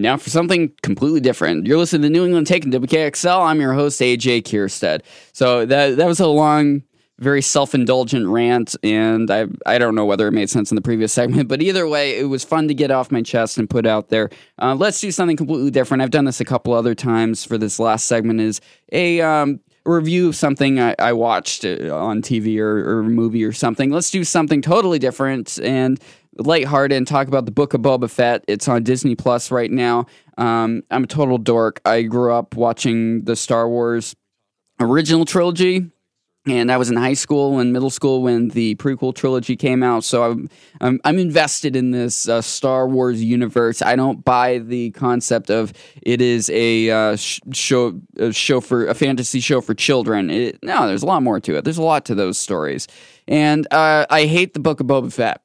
Now for something completely different. You're listening to New England Taken WKXL. I'm your host AJ Kierstead. So that that was a long, very self-indulgent rant, and I I don't know whether it made sense in the previous segment, but either way, it was fun to get off my chest and put out there. Uh, let's do something completely different. I've done this a couple other times. For this last segment, is a um, review of something I, I watched uh, on TV or, or movie or something. Let's do something totally different and lighthearted and talk about the Book of Boba Fett. It's on Disney Plus right now. Um, I'm a total dork. I grew up watching the Star Wars original trilogy. And I was in high school and middle school when the prequel trilogy came out, so I'm I'm, I'm invested in this uh, Star Wars universe. I don't buy the concept of it is a uh, sh- show a show for a fantasy show for children. It, no, there's a lot more to it. There's a lot to those stories, and uh, I hate the Book of Boba Fett.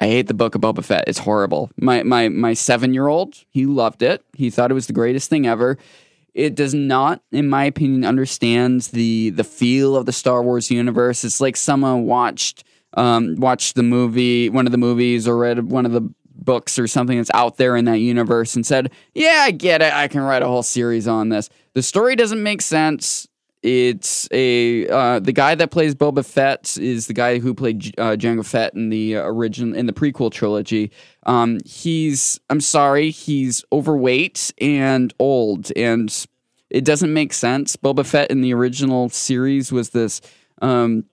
I hate the book of Boba Fett. It's horrible. My my my seven year old, he loved it. He thought it was the greatest thing ever. It does not, in my opinion, understand the the feel of the Star Wars universe. It's like someone watched um, watched the movie, one of the movies, or read one of the books or something that's out there in that universe and said, "Yeah, I get it. I can write a whole series on this." The story doesn't make sense. It's a uh, the guy that plays Boba Fett is the guy who played uh, Jango Fett in the original in the prequel trilogy. Um, he's I'm sorry, he's overweight and old, and it doesn't make sense. Boba Fett in the original series was this um,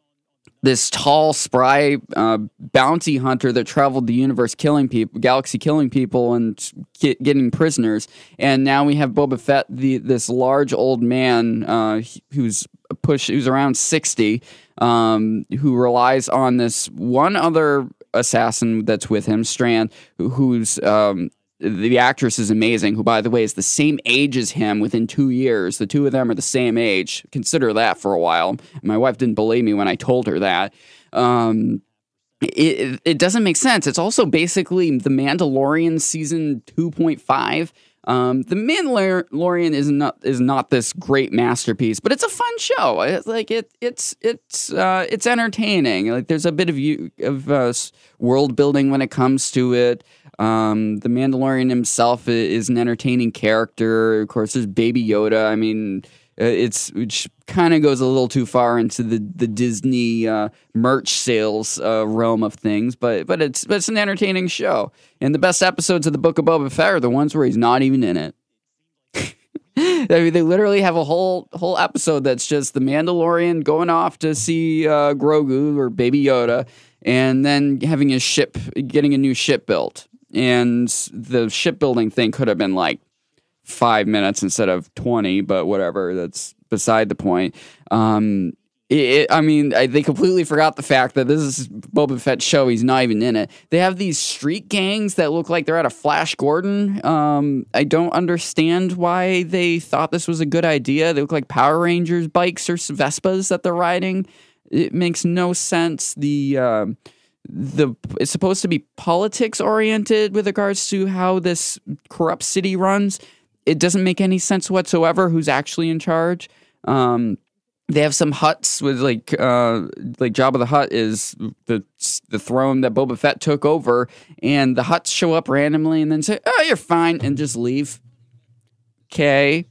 this tall, spry uh, bounty hunter that traveled the universe, killing people, galaxy killing people, and get, getting prisoners. And now we have Boba Fett, the this large old man uh, who's push, who's around sixty, um, who relies on this one other assassin that's with him, Strand, who, who's um, the actress is amazing, who, by the way, is the same age as him within two years. The two of them are the same age. Consider that for a while. My wife didn't believe me when I told her that. Um, it, it doesn't make sense. It's also basically The Mandalorian season 2.5. Um, the Mandalorian is not is not this great masterpiece, but it's a fun show. It's like it it's it's uh, it's entertaining. Like there's a bit of you of uh, world building when it comes to it. Um, the Mandalorian himself is an entertaining character. Of course, there's Baby Yoda. I mean, uh, it's which kind of goes a little too far into the the Disney uh, merch sales uh, realm of things, but but it's but it's an entertaining show. And the best episodes of the Book of Boba Fett are the ones where he's not even in it. I mean, they literally have a whole whole episode that's just the Mandalorian going off to see uh, Grogu or Baby Yoda, and then having his ship, getting a new ship built and the shipbuilding thing could have been like five minutes instead of 20 but whatever that's beside the point um, it, it, I mean, I, they completely forgot the fact that this is Boba Fett's show. He's not even in it. They have these street gangs that look like they're at a Flash Gordon. Um, I don't understand why they thought this was a good idea. They look like Power Rangers bikes or Vespas that they're riding. It makes no sense. The uh, the it's supposed to be politics oriented with regards to how this corrupt city runs. It doesn't make any sense whatsoever who's actually in charge. Um, they have some Hutts with like uh, like Jabba the Hutt is the the throne that Boba Fett took over, and the Hutts show up randomly and then say, "Oh, you're fine," and just leave. Okay.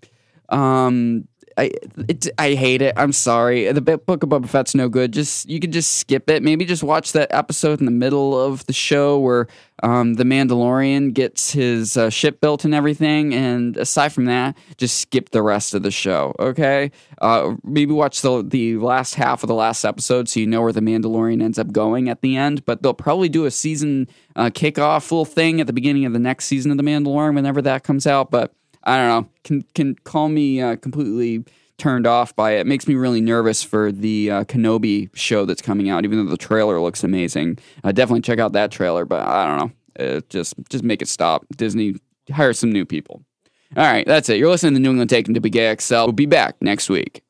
Um, I it, I hate it. I'm sorry. The Book of Boba Fett's no good. Just you can just skip it. Maybe just watch that episode in the middle of the show where um, the Mandalorian gets his uh, ship built and everything. And aside from that, just skip the rest of the show. Okay. Uh, maybe watch the the last half of the last episode so you know where the Mandalorian ends up going at the end. But they'll probably do a season uh, kickoff little thing at the beginning of the next season of the Mandalorian whenever that comes out. But I don't know. Can can call me uh, completely turned off by it. it. Makes me really nervous for the uh, Kenobi show that's coming out. Even though the trailer looks amazing, uh, definitely check out that trailer. But I don't know. Uh, just just make it stop. Disney hire some new people. All right, that's it. You're listening to New England Taken to WKXL. We'll be back next week.